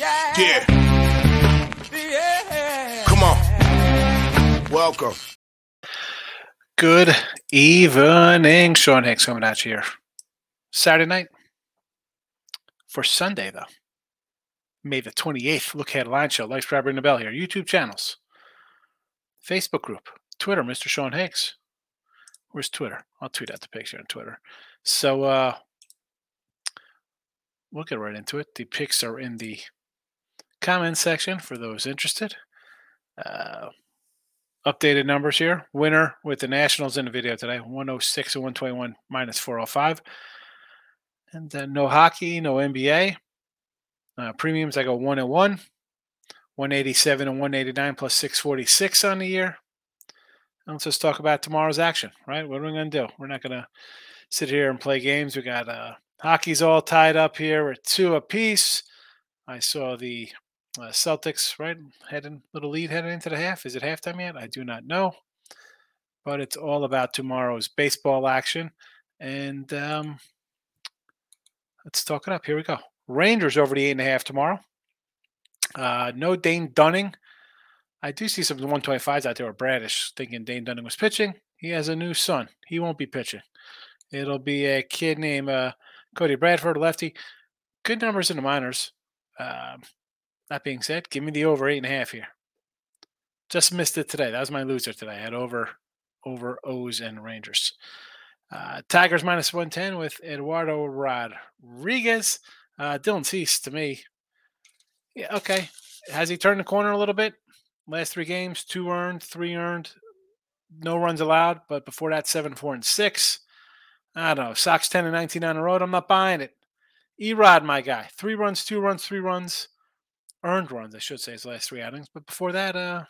Yeah. Yeah. Yeah. Come on. Welcome. Good evening, Sean Higgs coming at you here. Saturday night for Sunday, though. May the 28th. Look Ahead Line show. Life Grab Ring the Bell here. YouTube channels. Facebook group. Twitter, Mr. Sean Higgs. Where's Twitter? I'll tweet out the picture on Twitter. So uh we'll get right into it. The pics are in the comment section for those interested. Uh updated numbers here. Winner with the Nationals in the video today 106 and 121 minus 405. And then no hockey, no NBA. Uh, premiums, I go 1 and 1, 187 and 189 plus 646 on the year. And let's just talk about tomorrow's action, right? What are we going to do? We're not going to sit here and play games. We got uh, hockey's all tied up here. We're two apiece. I saw the uh, Celtics, right? Heading little lead heading into the half. Is it halftime yet? I do not know. But it's all about tomorrow's baseball action. And um, let's talk it up. Here we go. Rangers over the eight and a half tomorrow. Uh, no Dane Dunning. I do see some 125s out there with Bradish thinking Dane Dunning was pitching. He has a new son. He won't be pitching. It'll be a kid named uh, Cody Bradford, lefty. Good numbers in the minors. Um, that being said, give me the over eight and a half here. Just missed it today. That was my loser today. I had over over O's and Rangers. Uh, Tigers minus 110 with Eduardo Rodriguez. Uh, Dylan Cease to me. Yeah, okay. Has he turned the corner a little bit? Last three games, two earned, three earned, no runs allowed. But before that, seven, four, and six. I don't know. Sox 10 and 19 on the road. I'm not buying it. Erod, my guy. Three runs, two runs, three runs. Earned runs, I should say, his last three outings. But before that, uh,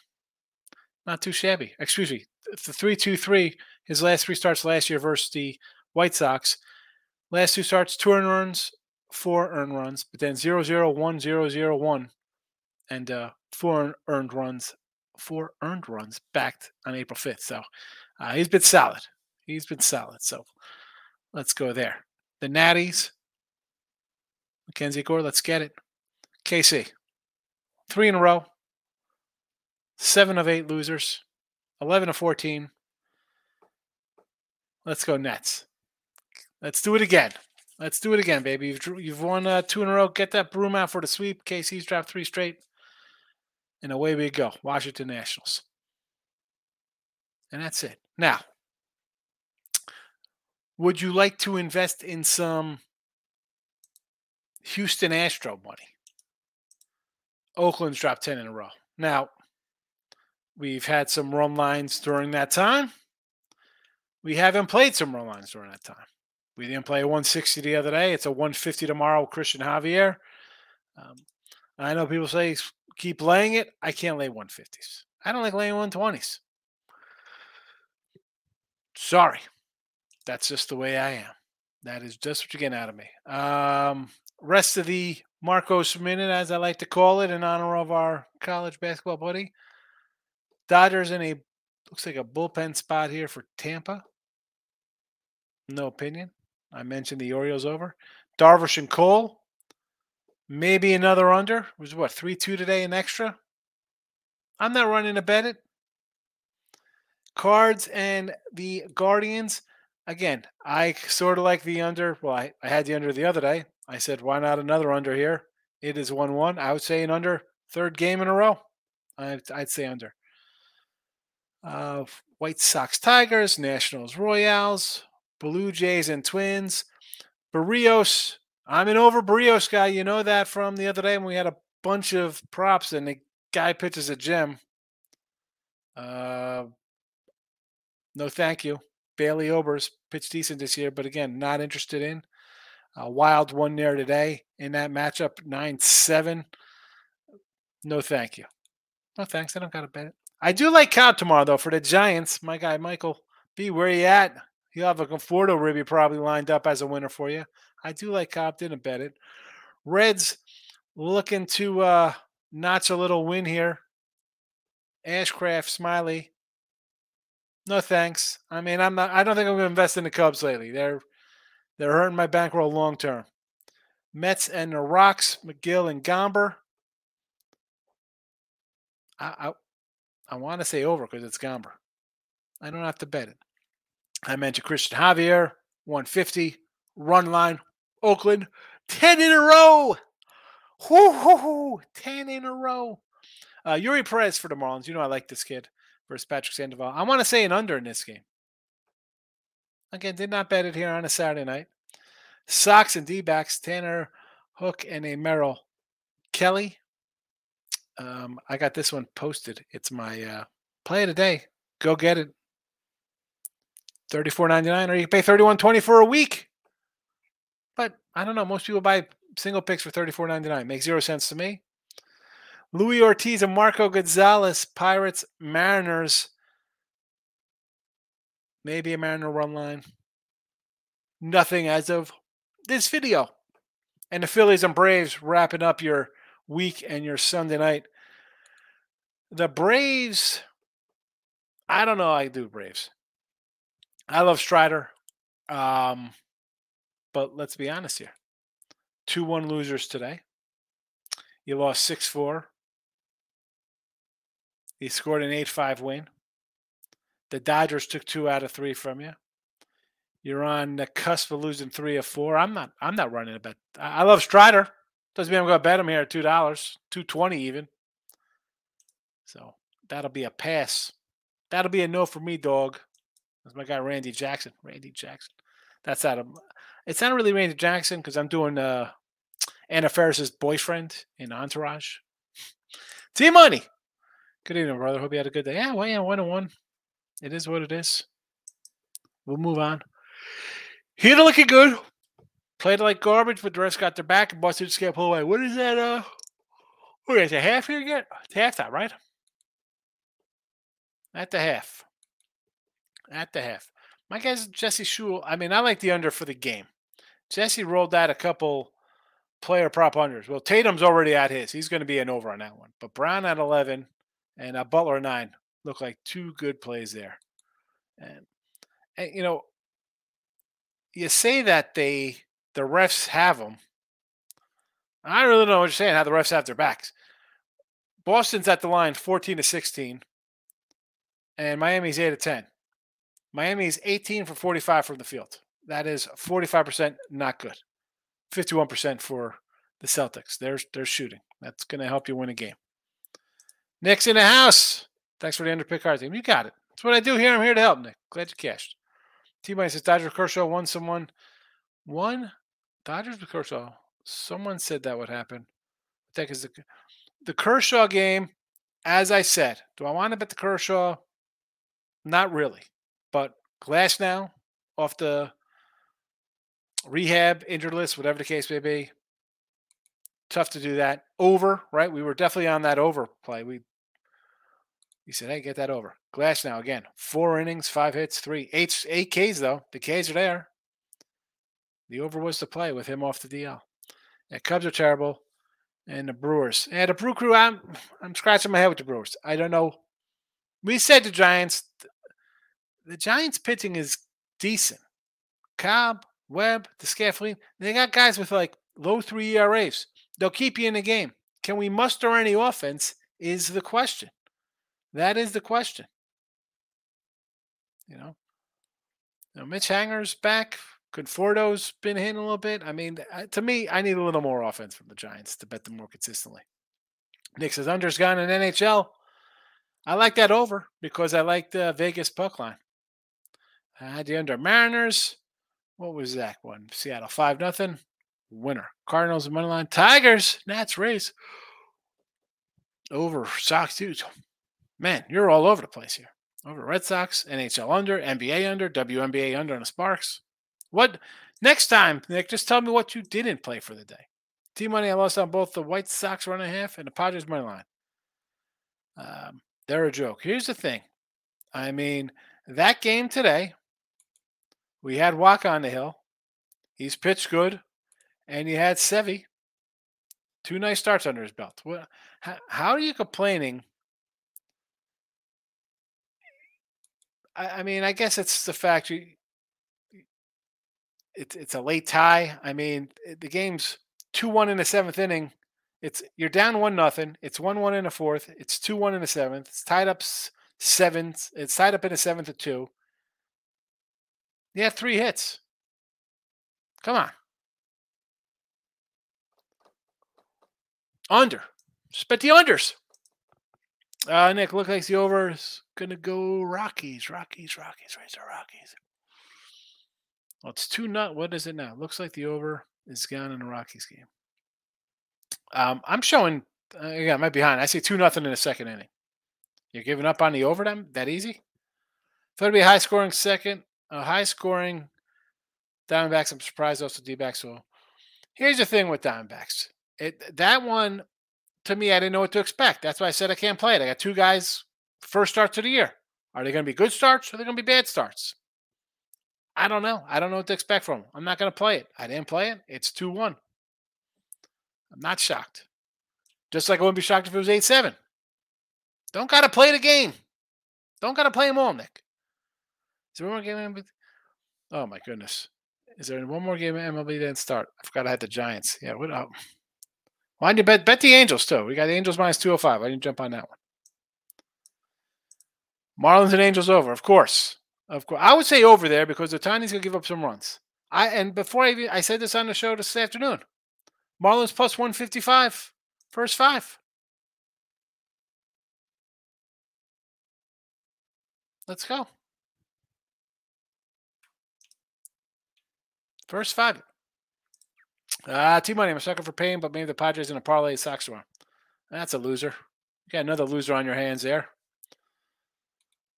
not too shabby. Excuse me. The three-two-three. his last three starts last year versus the White Sox. Last two starts, two earned runs, four earned runs, but then 0 0 1 0 0 1 and uh, four earned runs, four earned runs backed on April 5th. So uh, he's been solid. He's been solid. So let's go there. The Natties, Mackenzie Gore, let's get it. KC, three in a row, seven of eight losers, 11 of 14. Let's go Nets. Let's do it again. Let's do it again, baby. You've, you've won uh, two in a row. Get that broom out for the sweep. KC's dropped three straight. And away we go. Washington Nationals. And that's it. Now, would you like to invest in some Houston Astro money? Oakland's dropped 10 in a row. Now, we've had some run lines during that time. We haven't played some run lines during that time. We didn't play a 160 the other day. It's a 150 tomorrow, Christian Javier. Um, I know people say keep laying it. I can't lay 150s. I don't like laying 120s. Sorry. That's just the way I am. That is just what you're getting out of me. Um, rest of the Marcos minute, as I like to call it, in honor of our college basketball buddy. Dodgers in a looks like a bullpen spot here for Tampa. No opinion. I mentioned the Orioles over. Darvish and Cole. Maybe another under. It was what, 3 2 today in extra? I'm not running to bet it. Cards and the Guardians. Again, I sort of like the under. Well, I, I had the under the other day. I said, why not another under here? It is 1 1. I would say an under third game in a row. I'd, I'd say under. Uh, White Sox Tigers, Nationals Royals, Blue Jays and Twins. Berrios, I'm an over Berrios guy. You know that from the other day when we had a bunch of props and the guy pitches a gem. Uh, no, thank you. Bailey Ober's pitched decent this year, but again, not interested in. Uh, Wild won there today in that matchup, 9 7. No, thank you. No, thanks. I don't got to bet it. I do like Cobb tomorrow, though, for the Giants. My guy, Michael B. Where you at? He'll have a Conforto ribby probably lined up as a winner for you. I do like Cobb. Didn't bet it. Reds looking to uh, notch a little win here. Ashcraft, Smiley. No thanks. I mean, I'm not. I don't think I'm going to invest in the Cubs lately. They're they're hurting my bankroll long term. Mets and the Rocks, Megill and Gomber. I I, I want to say over because it's Gomber. I don't have to bet it. I mentioned Christian Javier, 150, run line, Oakland, 10 in a row. Whoo, hoo, hoo, 10 in a row. Uh, Eury Perez for the Marlins. You know I like this kid versus Patrick Sandoval. I want to say an under in this game. Again, did not bet it here on a Saturday night. Sox and D-backs, Tanner Houck and a Merrill Kelly. Um, I got this one posted. It's my uh, play of the day. Go get it. Thirty-four ninety-nine, or you pay thirty-one twenty for a week. But I don't know. Most people buy single picks for thirty-four ninety-nine. Makes zero sense to me. Luis Ortiz and Marco Gonzalez, Pirates, Mariners. Maybe a Mariner run line. Nothing as of this video. And the Phillies and Braves wrapping up your week and your Sunday night. The Braves, I don't know. I do Braves. I love Strider. Um, but let's be honest here 2 1 losers today. You lost 6 4. You scored an 8 5 win. The Dodgers took two out of three from you. You're on the cusp of losing three or four. I'm not. I'm not running a bet. I, I love Strider. Doesn't mean I'm going to bet him here at two dollars, two twenty even. So that'll be a pass. That'll be a no for me, dog. That's my guy Randy Jackson. Randy Jackson. That's out of. It's not really Randy Jackson because I'm doing uh, Anna Faris's boyfriend in Entourage. T Money. Good evening, brother. Hope you had a good day. Yeah, well, yeah, one and one. It is what it is. We'll move on. He looking good. Played like garbage, but the rest got their back and busted scale pull away. What is that? Uh, what is a half here yet? It's half that, right? At the half. At the half. My guy's Jesse Shule. I mean, I like the under for the game. Jesse rolled out a couple player prop unders. Well, Tatum's already at his. He's going to be an over on that one. But Brown at 11 and a Butler at 9 look like two good plays there. And, and you know, you say that they the refs have them. I really don't know what you're saying. How the refs have their backs. Boston's at the line 14 to 16, and Miami's 8 to 10. Miami's 18 for 45 from the field. That is 45% not good. 51% for the Celtics. They're, they're shooting. That's going to help you win a game. Nick's in the house. Thanks for the underpick card team. You got it. That's what I do here. I'm here to help, Nick. Glad you cashed. T Money says Dodger Kershaw won someone. One Dodgers with Kershaw. Someone said that would happen. I think is the the Kershaw game. As I said, do I want to bet the Kershaw? Not really, but Glasnow off the rehab injured list, whatever the case may be. Tough to do that. Over, right? We were definitely on that over play. We he said, "Hey, get that over." Glasnow again, four innings, five hits, three eight eight Ks though. The Ks are there. The over was the play with him off the DL. The Cubs are terrible, and the Brewers. And the Brew Crew. I'm I'm scratching my head with the Brewers. I don't know. We said the Giants. The Giants pitching is decent. Cobb, Webb, the scaffolding. They got guys with like low three ERAs. They'll keep you in the game. Can we muster any offense? Is the question. That is the question. You know, know Mitch Haniger's back. Conforto's been hitting a little bit. I mean, to me, I need a little more offense from the Giants to bet them more consistently. Nick says under's gone in NHL. I like that over because I like the Vegas puck line. I had the under Mariners. What was that one? Seattle five nothing. Winner. Cardinals money line. Tigers. Nats race. Over Sox too. Man, you're all over the place here. Over Red Sox, NHL under, NBA under, WNBA under on the Sparks. What next time, Nick? Just tell me what you didn't play for the day. T money, I lost on both the White Sox run and a half and the Padres money line. Um, they're a joke. Here's the thing. I mean, that game today, we had Wacha on the hill. He's pitched good, and you had Sevi. Two nice starts under his belt. What? How, how are you complaining I, I mean, I guess it's the fact you, it's it's a late tie. I mean, eh, the game's two one in the seventh inning, It's you're down one nothing. It's one one in the fourth. It's two one in the seventh. It's tied up seventh. It's tied up in the seventh at two. Have three hits. Come on. Under. Bet the unders. Uh, Nick, look like the over is gonna go Rockies, Rockies, Rockies, raise the Rockies. Well, it's two nut. What is it now? Looks like the over is gone in the Rockies game. Um, I'm showing uh, again. I might be behind. I see two nothing in the second inning. You're giving up on the over them that easy? Thought it'd be a high scoring second, a high scoring Diamondbacks. I'm surprised also D-backs will. Here's the thing with Diamondbacks. It that one to me, I didn't know what to expect. That's why I said I can't play it. I got two guys first starts of the year. Are they going to be good starts or are they going to be bad starts? I don't know. I don't know what to expect from them. I'm not going to play it. I didn't play it. It's 2 1. I'm not shocked. Just like I wouldn't be shocked if it was 8 7. Don't got to play the game. Don't got to play them all, Nick. Is there one more game? Oh, my goodness. Is there one more game MLB didn't start? I forgot I had the Giants. Yeah, what up? Why did you bet bet the Angels too? We got the Angels 205. I didn't jump on that one. Marlins and Angels over, of course, of course. I would say over there because the Tiny's gonna give up some runs. I and before I even I said this on the show this afternoon, Marlins plus one fifty five, first five. Let's go. First five. Ah, uh, T Money, I'm a sucker for pain, but maybe the Padres in a parlay Sox tomorrow. That's a loser. You got another loser on your hands there.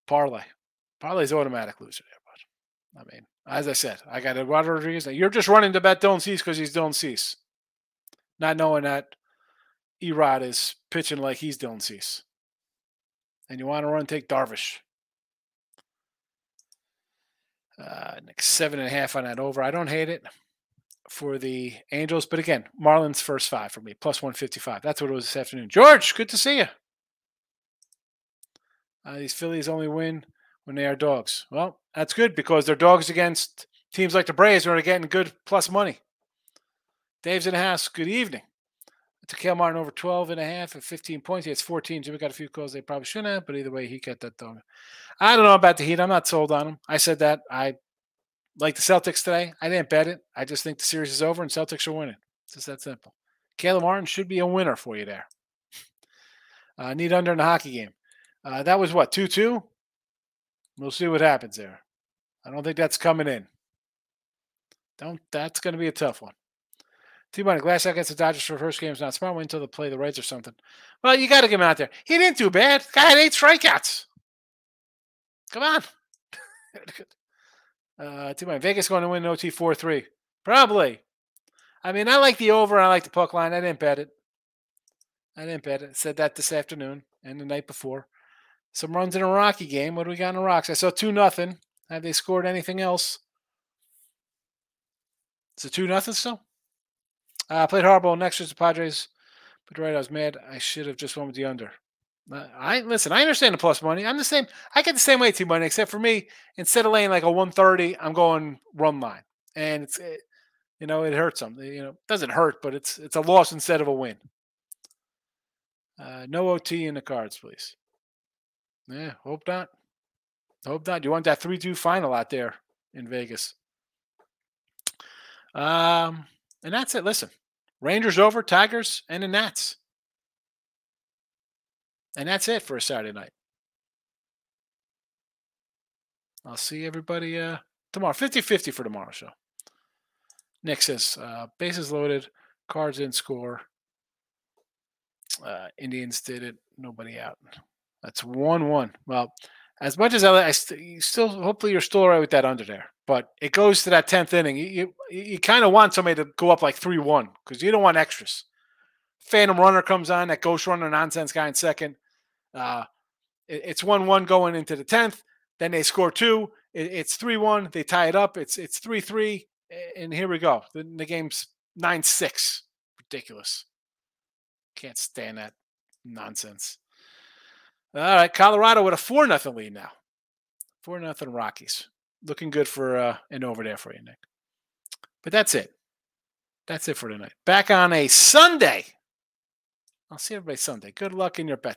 Parlay. Parlay's automatic loser there, but I mean, as I said, I got Eduardo Rodriguez. You're just running to bet Dylan Cease because he's Dylan Cease. Not knowing that Erod is pitching like he's Dylan Cease. And you want to run, take Darvish. Uh, seven and a half on that over. I don't hate it for the Angels. But again, Marlins first five for me, plus 155. That's what it was this afternoon. George, good to see you. Uh, these Phillies only win when they are dogs. Well, that's good because they're dogs against teams like the Braves who are getting good plus money. Dave's in the house. Good evening. To Kale Martin over 12 and a half at 15 points. He has 14. Jimmy got a few calls they probably shouldn't have, but either way, he got that dog. I don't know about the Heat. I'm not sold on him. I said that. I like the Celtics today. I didn't bet it. I just think the series is over and Celtics are winning. It's just that simple. Caleb Martin should be a winner for you there. Uh, need under in the hockey game. Uh, that was what, 2 2? We'll see what happens there. I don't think that's coming in. Don't. That's going to be a tough one. T Money, Glass against the Dodgers for first game is not smart. Wait until they play the Reds or something. Well, you got to get him out there. He didn't do bad. Guy had eight strikeouts. Come on. Uh, to my Vegas going to win OT 4 3. Probably. I mean, I like the over. I like the puck line. I didn't bet it. I didn't bet it. Said that this afternoon and the night before. Some runs in a Rocky game. What do we got in the Rocks? I saw 2 nothing. Have they scored anything else? It's a 2 nothing still? Uh, I uh, played horrible next year's the Padres. But right, I was mad. I should have just went with the under. I listen. I understand the plus money. I'm the same. I get the same way, T money, except for me. Instead of laying like a 130, I'm going run line, and it's it, you know it hurts them. You know, it doesn't hurt, but it's it's a loss instead of a win. Uh, no OT in the cards, please. Yeah, hope not. Hope not. You want that three-two final out there in Vegas. Um, and that's it. Listen, Rangers over, Tigers, and the Nats. And that's it for a Saturday night. I'll see everybody uh, tomorrow. 50 50 for tomorrow show. Nick says, uh, bases loaded, cards in score. Uh, Indians did it, nobody out. That's 1 1. Well, as much as I, I st- still, hopefully, you're still all right with that under there. But it goes to that 10th inning. You, you, you kind of want somebody to go up like 3 1 because you don't want extras. Phantom runner comes on, that ghost runner nonsense guy in second. Uh, it, it's one one going into the tenth. Then they score two. It, it's three one. They tie it up. It's it's three three. And here we go. The, the game's nine six. Ridiculous. Can't stand that nonsense. All right, Colorado with a four nothing lead now. Four nothing Rockies. Looking good for uh, an over there for you, Nick. But that's it. That's it for tonight. Back on a Sunday. I'll see everybody Sunday. Good luck in your bet.